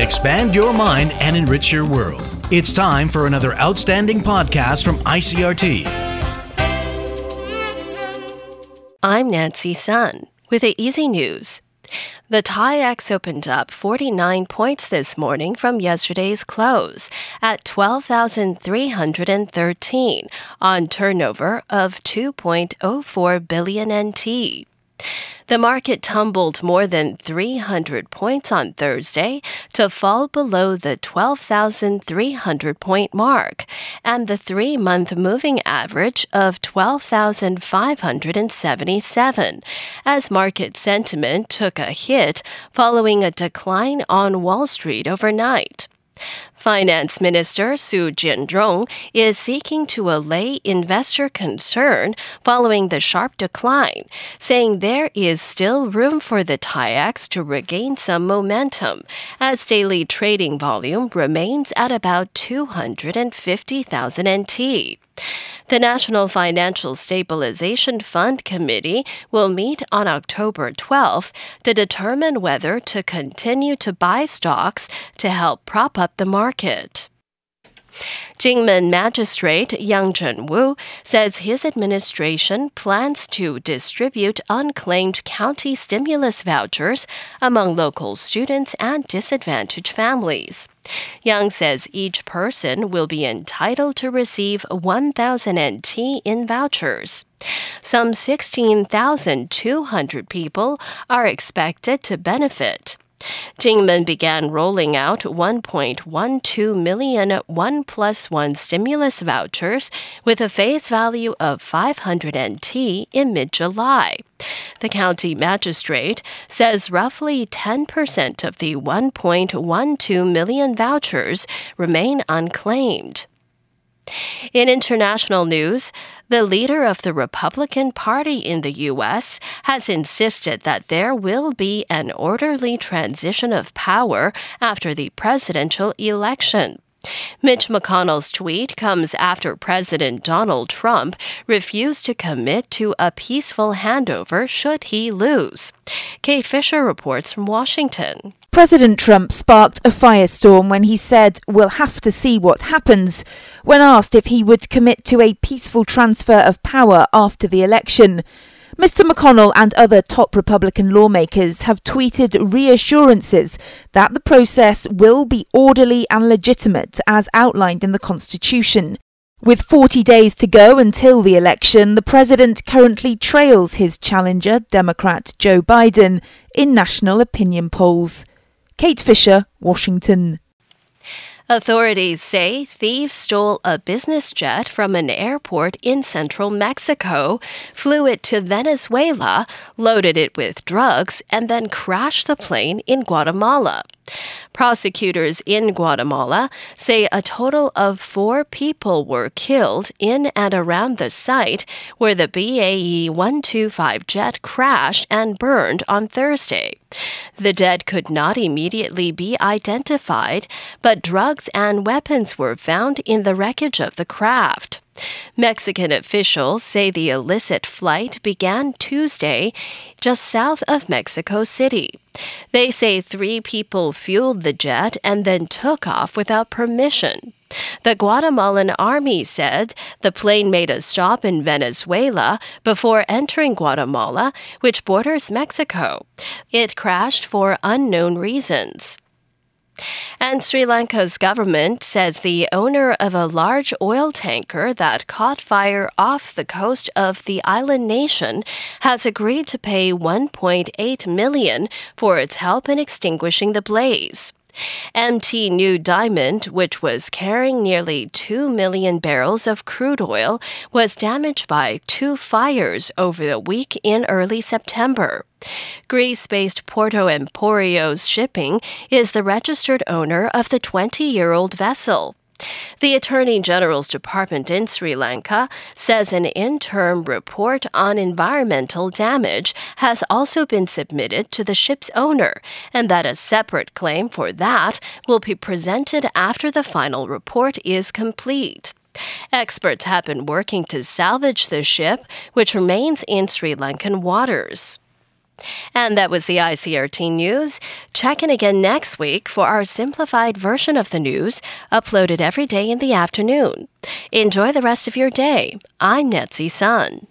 Expand your mind and enrich your world. It's time for another outstanding podcast from ICRT. I'm Nancy Sun with the Easy News. The TAIEX opened up 49 points this morning from yesterday's close at 12,313 on turnover of 2.04 billion NT. The market tumbled more than 300 points on Thursday to fall below the 12,300 point mark and the three month moving average of 12,577 as market sentiment took a hit following a decline on Wall Street overnight. Finance Minister Su Jianrong is seeking to allay investor concern following the sharp decline, saying there is still room for the TAIEX to regain some momentum as daily trading volume remains at about 250,000 NT. The National Financial Stabilization Fund Committee will meet on October 12th to determine whether to continue to buy stocks to help prop up the market. Jinmen Magistrate Yang Zhenwu says his administration plans to distribute unclaimed county stimulus vouchers among local students and disadvantaged families. Yang says each person will be entitled to receive 1,000 NT in vouchers. Some 16,200 people are expected to benefit. Jinmen began rolling out 1.12 million 1 plus 1 stimulus vouchers with a face value of 500 NT in mid July. The county magistrate says roughly 10% of the 1.12 million vouchers remain unclaimed. In international news, the leader of the Republican Party in the U.S. has insisted that there will be an orderly transition of power after the presidential election. Mitch McConnell's tweet comes after President Donald Trump refused to commit to a peaceful handover should he lose. Kate Fisher reports from Washington. President Trump sparked a firestorm when he said, We'll have to see what happens, when asked if he would commit to a peaceful transfer of power after the election. Mr. McConnell and other top Republican lawmakers have tweeted reassurances that the process will be orderly and legitimate as outlined in the Constitution. With 40 days to go until the election, the president currently trails his challenger, Democrat Joe Biden, in national opinion polls. Kate Fisher, Washington. Authorities say thieves stole a business jet from an airport in central Mexico, flew it to Venezuela, loaded it with drugs, and then crashed the plane in Guatemala. Prosecutors in Guatemala say a total of four people were killed in and around the site where the BAE 125 jet crashed and burned on Thursday. The dead could not immediately be identified, but drugs and weapons were found in the wreckage of the craft. Mexican officials say the illicit flight began Tuesday just south of Mexico City. They say three people fueled the jet and then took off without permission. The Guatemalan army said the plane made a stop in Venezuela before entering Guatemala, which borders Mexico. It crashed for unknown reasons. And Sri Lanka's government says the owner of a large oil tanker that caught fire off the coast of the island nation has agreed to pay 1.8 million for its help in extinguishing the blaze. MT New Diamond, which was carrying nearly 2 million barrels of crude oil, was damaged by two fires over the week in early September. Greece based Porto Emporios Shipping is the registered owner of the 20 year old vessel. The Attorney General's Department in Sri Lanka says an interim report on environmental damage has also been submitted to the ship's owner, and that a separate claim for that will be presented after the final report is complete. Experts have been working to salvage the ship, which remains in Sri Lankan waters. And that was the ICRT news. Check in again next week for our simplified version of the news, uploaded every day in the afternoon. Enjoy the rest of your day. I'm Nancy Sun.